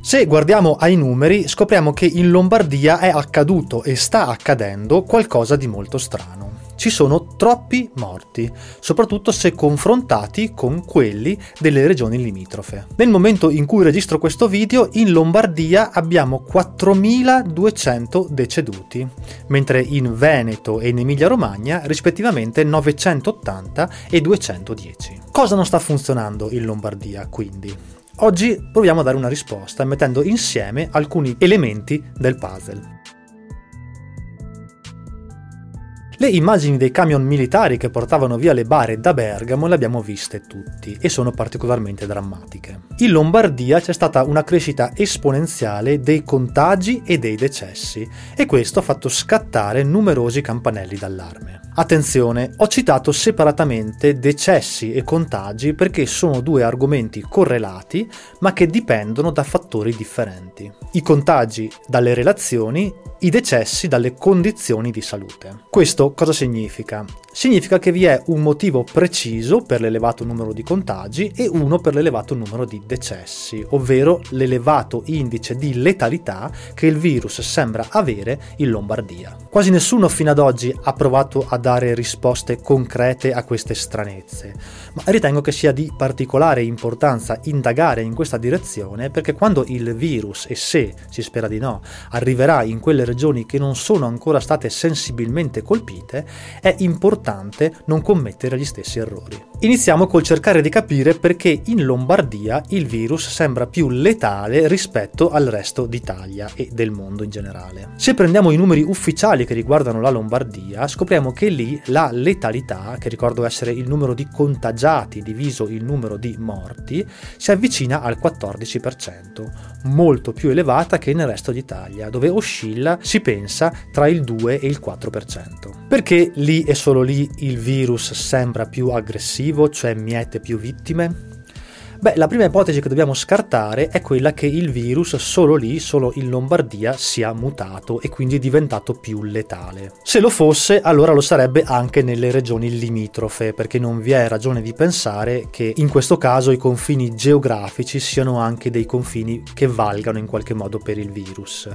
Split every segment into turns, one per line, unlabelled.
Se guardiamo ai numeri scopriamo che in Lombardia è accaduto e sta accadendo qualcosa di molto strano. Ci sono troppi morti, soprattutto se confrontati con quelli delle regioni limitrofe. Nel momento in cui registro questo video, in Lombardia abbiamo 4.200 deceduti, mentre in Veneto e in Emilia-Romagna rispettivamente 980 e 210. Cosa non sta funzionando in Lombardia, quindi? Oggi proviamo a dare una risposta mettendo insieme alcuni elementi del puzzle. Le immagini dei camion militari che portavano via le bare da Bergamo le abbiamo viste tutti e sono particolarmente drammatiche. In Lombardia c'è stata una crescita esponenziale dei contagi e dei decessi e questo ha fatto scattare numerosi campanelli d'allarme. Attenzione, ho citato separatamente decessi e contagi perché sono due argomenti correlati ma che dipendono da fattori differenti. I contagi dalle relazioni, i decessi dalle condizioni di salute. Questo cosa significa? Significa che vi è un motivo preciso per l'elevato numero di contagi e uno per l'elevato numero di decessi, ovvero l'elevato indice di letalità che il virus sembra avere in Lombardia. Quasi nessuno fino ad oggi ha provato a dare risposte concrete a queste stranezze, ma ritengo che sia di particolare importanza indagare in questa direzione perché quando il virus, e se si spera di no, arriverà in quelle regioni che non sono ancora state sensibilmente colpite, è importante non commettere gli stessi errori. Iniziamo col cercare di capire perché in Lombardia il virus sembra più letale rispetto al resto d'Italia e del mondo in generale. Se prendiamo i numeri ufficiali che riguardano la Lombardia, scopriamo che lì la letalità, che ricordo essere il numero di contagiati diviso il numero di morti, si avvicina al 14%, molto più elevata che nel resto d'Italia, dove oscilla, si pensa, tra il 2 e il 4%. Perché lì e solo lì il virus sembra più aggressivo? cioè miete più vittime? Beh, la prima ipotesi che dobbiamo scartare è quella che il virus solo lì, solo in Lombardia, sia mutato e quindi diventato più letale. Se lo fosse, allora lo sarebbe anche nelle regioni limitrofe, perché non vi è ragione di pensare che in questo caso i confini geografici siano anche dei confini che valgano in qualche modo per il virus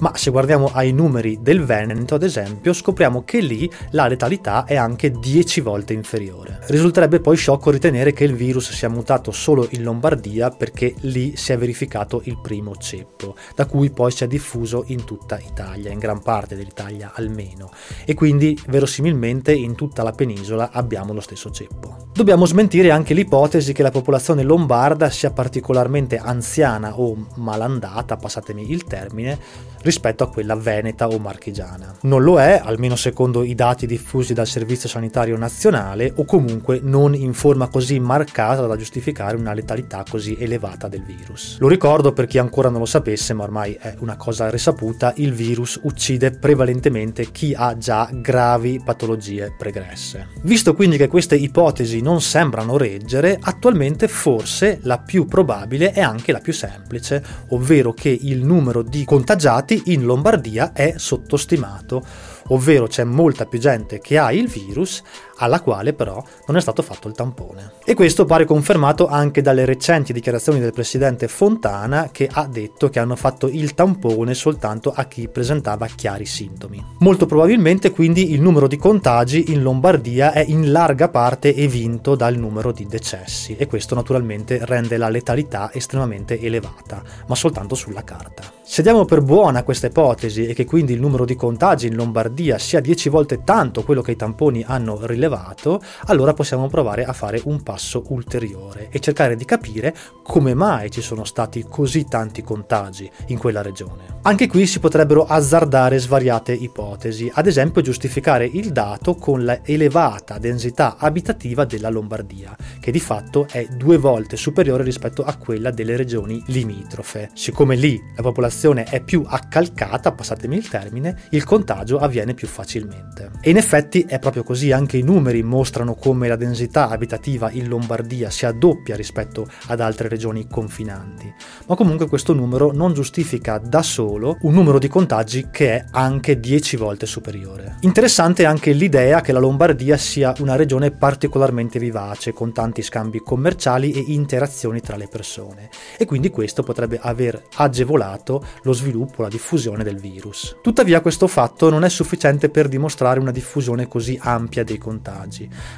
ma se guardiamo ai numeri del Veneto, ad esempio, scopriamo che lì la letalità è anche 10 volte inferiore. Risulterebbe poi sciocco ritenere che il virus sia mutato solo in Lombardia perché lì si è verificato il primo ceppo, da cui poi si è diffuso in tutta Italia, in gran parte dell'Italia almeno, e quindi verosimilmente in tutta la penisola abbiamo lo stesso ceppo. Dobbiamo smentire anche l'ipotesi che la popolazione lombarda sia particolarmente anziana o malandata, passatemi il termine, rispetto a quella veneta o marchigiana. Non lo è, almeno secondo i dati diffusi dal Servizio Sanitario Nazionale, o comunque non in forma così marcata da giustificare una letalità così elevata del virus. Lo ricordo per chi ancora non lo sapesse, ma ormai è una cosa risaputa, il virus uccide prevalentemente chi ha già gravi patologie pregresse. Visto quindi che queste ipotesi non sembrano reggere, attualmente forse la più probabile è anche la più semplice, ovvero che il numero di contagiati infatti in Lombardia è sottostimato, ovvero c'è molta più gente che ha il virus alla quale però non è stato fatto il tampone. E questo pare confermato anche dalle recenti dichiarazioni del presidente Fontana che ha detto che hanno fatto il tampone soltanto a chi presentava chiari sintomi. Molto probabilmente quindi il numero di contagi in Lombardia è in larga parte evinto dal numero di decessi e questo naturalmente rende la letalità estremamente elevata, ma soltanto sulla carta. Se diamo per buona questa ipotesi e che quindi il numero di contagi in Lombardia sia 10 volte tanto quello che i tamponi hanno rilevato, elevato, allora possiamo provare a fare un passo ulteriore e cercare di capire come mai ci sono stati così tanti contagi in quella regione. Anche qui si potrebbero azzardare svariate ipotesi, ad esempio giustificare il dato con l'elevata densità abitativa della Lombardia, che di fatto è due volte superiore rispetto a quella delle regioni limitrofe. Siccome lì la popolazione è più accalcata, passatemi il termine, il contagio avviene più facilmente. E in effetti è proprio così anche i numeri numeri mostrano come la densità abitativa in Lombardia sia doppia rispetto ad altre regioni confinanti, ma comunque questo numero non giustifica da solo un numero di contagi che è anche 10 volte superiore. Interessante anche l'idea che la Lombardia sia una regione particolarmente vivace, con tanti scambi commerciali e interazioni tra le persone, e quindi questo potrebbe aver agevolato lo sviluppo, la diffusione del virus. Tuttavia questo fatto non è sufficiente per dimostrare una diffusione così ampia dei contagi,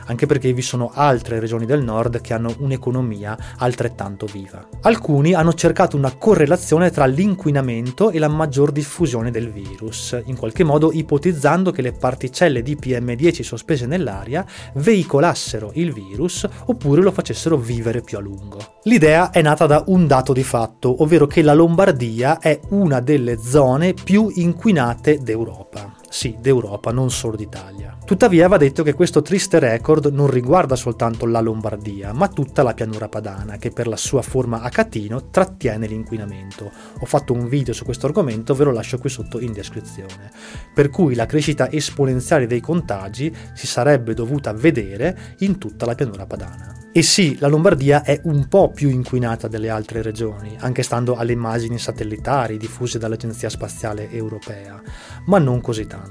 anche perché vi sono altre regioni del nord che hanno un'economia altrettanto viva. Alcuni hanno cercato una correlazione tra l'inquinamento e la maggior diffusione del virus, in qualche modo ipotizzando che le particelle di PM10 sospese nell'aria veicolassero il virus oppure lo facessero vivere più a lungo. L'idea è nata da un dato di fatto, ovvero che la Lombardia è una delle zone più inquinate d'Europa sì, d'Europa, non solo d'Italia. Tuttavia va detto che questo triste record non riguarda soltanto la Lombardia, ma tutta la pianura padana, che per la sua forma a catino trattiene l'inquinamento. Ho fatto un video su questo argomento, ve lo lascio qui sotto in descrizione. Per cui la crescita esponenziale dei contagi si sarebbe dovuta vedere in tutta la pianura padana. E sì, la Lombardia è un po' più inquinata delle altre regioni, anche stando alle immagini satellitari diffuse dall'Agenzia Spaziale Europea, ma non così tanto.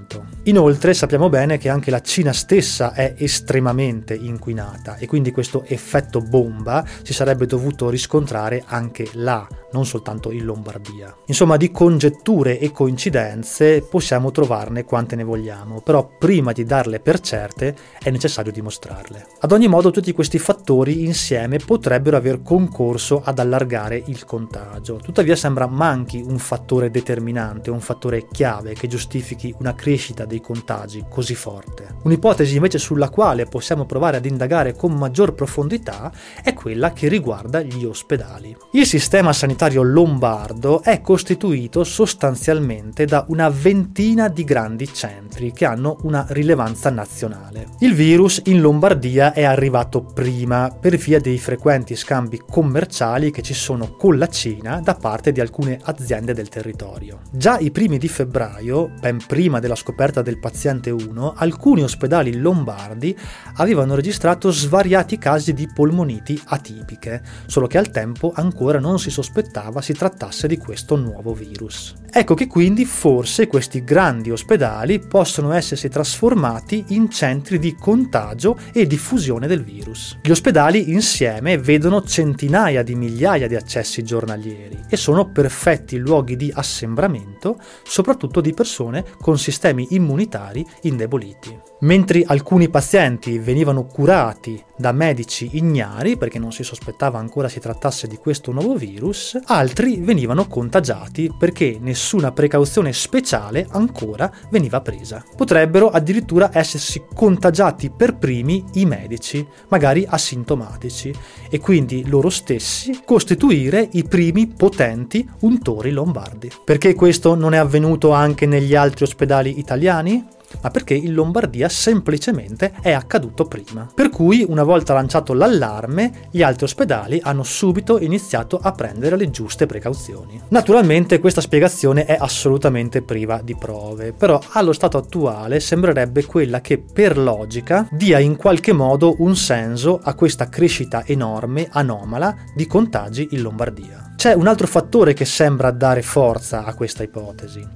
Inoltre sappiamo bene che anche la Cina stessa è estremamente inquinata e quindi questo effetto bomba si sarebbe dovuto riscontrare anche là, non soltanto in Lombardia. Insomma, di congetture e coincidenze possiamo trovarne quante ne vogliamo, però prima di darle per certe è necessario dimostrarle. Ad ogni modo tutti questi fattori insieme potrebbero aver concorso ad allargare il contagio. Tuttavia sembra manchi un fattore determinante, un fattore chiave che giustifichi una crescita dei contagi così forte. Un'ipotesi invece sulla quale possiamo provare ad indagare con maggior profondità è quella che riguarda gli ospedali. Il sistema sanitario lombardo è costituito sostanzialmente da una ventina di grandi centri che hanno una rilevanza nazionale. Il virus in Lombardia è arrivato prima per via dei frequenti scambi commerciali che ci sono con la Cina da parte di alcune aziende del territorio. Già i primi di febbraio, ben prima della scoperta del paziente 1, alcuni ospedali lombardi avevano registrato svariati casi di polmoniti atipiche, solo che al tempo ancora non si sospettava si trattasse di questo nuovo virus. Ecco che quindi forse questi grandi ospedali possono essersi trasformati in centri di contagio e diffusione del virus. Gli ospedali insieme vedono centinaia di migliaia di accessi giornalieri e sono perfetti luoghi di assembramento, soprattutto di persone con sistemi immunitari indeboliti. Mentre alcuni pazienti venivano curati da medici ignari, perché non si sospettava ancora si trattasse di questo nuovo virus, altri venivano contagiati perché nessuna precauzione speciale ancora veniva presa. Potrebbero addirittura essersi contagiati per primi i medici, magari asintomatici, e quindi loro stessi costituire i primi potenti untori lombardi. Perché questo non è avvenuto anche negli altri ospedali italiani? Ma perché in Lombardia semplicemente è accaduto prima. Per cui, una volta lanciato l'allarme, gli altri ospedali hanno subito iniziato a prendere le giuste precauzioni. Naturalmente questa spiegazione è assolutamente priva di prove, però allo stato attuale sembrerebbe quella che per logica dia in qualche modo un senso a questa crescita enorme, anomala, di contagi in Lombardia. C'è un altro fattore che sembra dare forza a questa ipotesi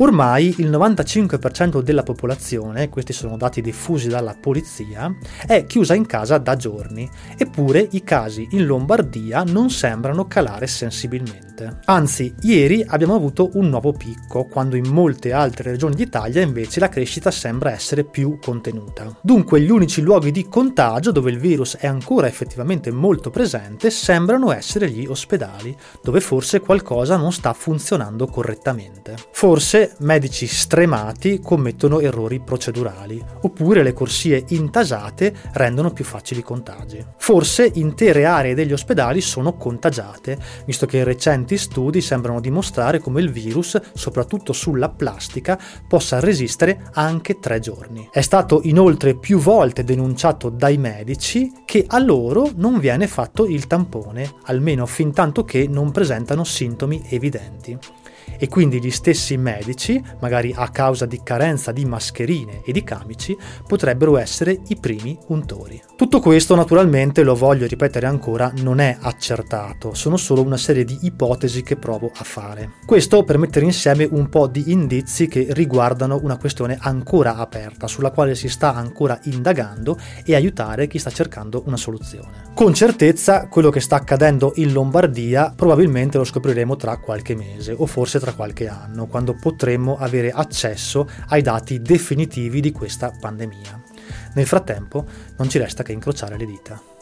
Ormai il 95% della popolazione, questi sono dati diffusi dalla polizia, è chiusa in casa da giorni, eppure i casi in Lombardia non sembrano calare sensibilmente. Anzi, ieri abbiamo avuto un nuovo picco, quando in molte altre regioni d'Italia invece la crescita sembra essere più contenuta. Dunque gli unici luoghi di contagio dove il virus è ancora effettivamente molto presente sembrano essere gli ospedali, dove forse qualcosa non sta funzionando correttamente. Forse medici stremati commettono errori procedurali, oppure le corsie intasate rendono più facili i contagi. Forse intere aree degli ospedali sono contagiate, visto che recenti studi sembrano dimostrare come il virus, soprattutto sulla plastica, possa resistere anche tre giorni. È stato inoltre più volte denunciato dai medici che a loro non viene fatto il tampone, almeno fin tanto che non presentano sintomi evidenti e quindi gli stessi medici, magari a causa di carenza di mascherine e di camici, potrebbero essere i primi untori. Tutto questo naturalmente, lo voglio ripetere ancora, non è accertato, sono solo una serie di ipotesi che provo a fare. Questo per mettere insieme un po' di indizi che riguardano una questione ancora aperta, sulla quale si sta ancora indagando e aiutare chi sta cercando una soluzione. Con certezza quello che sta accadendo in Lombardia probabilmente lo scopriremo tra qualche mese o forse tra qualche anno, quando potremmo avere accesso ai dati definitivi di questa pandemia. Nel frattempo non ci resta che incrociare le dita.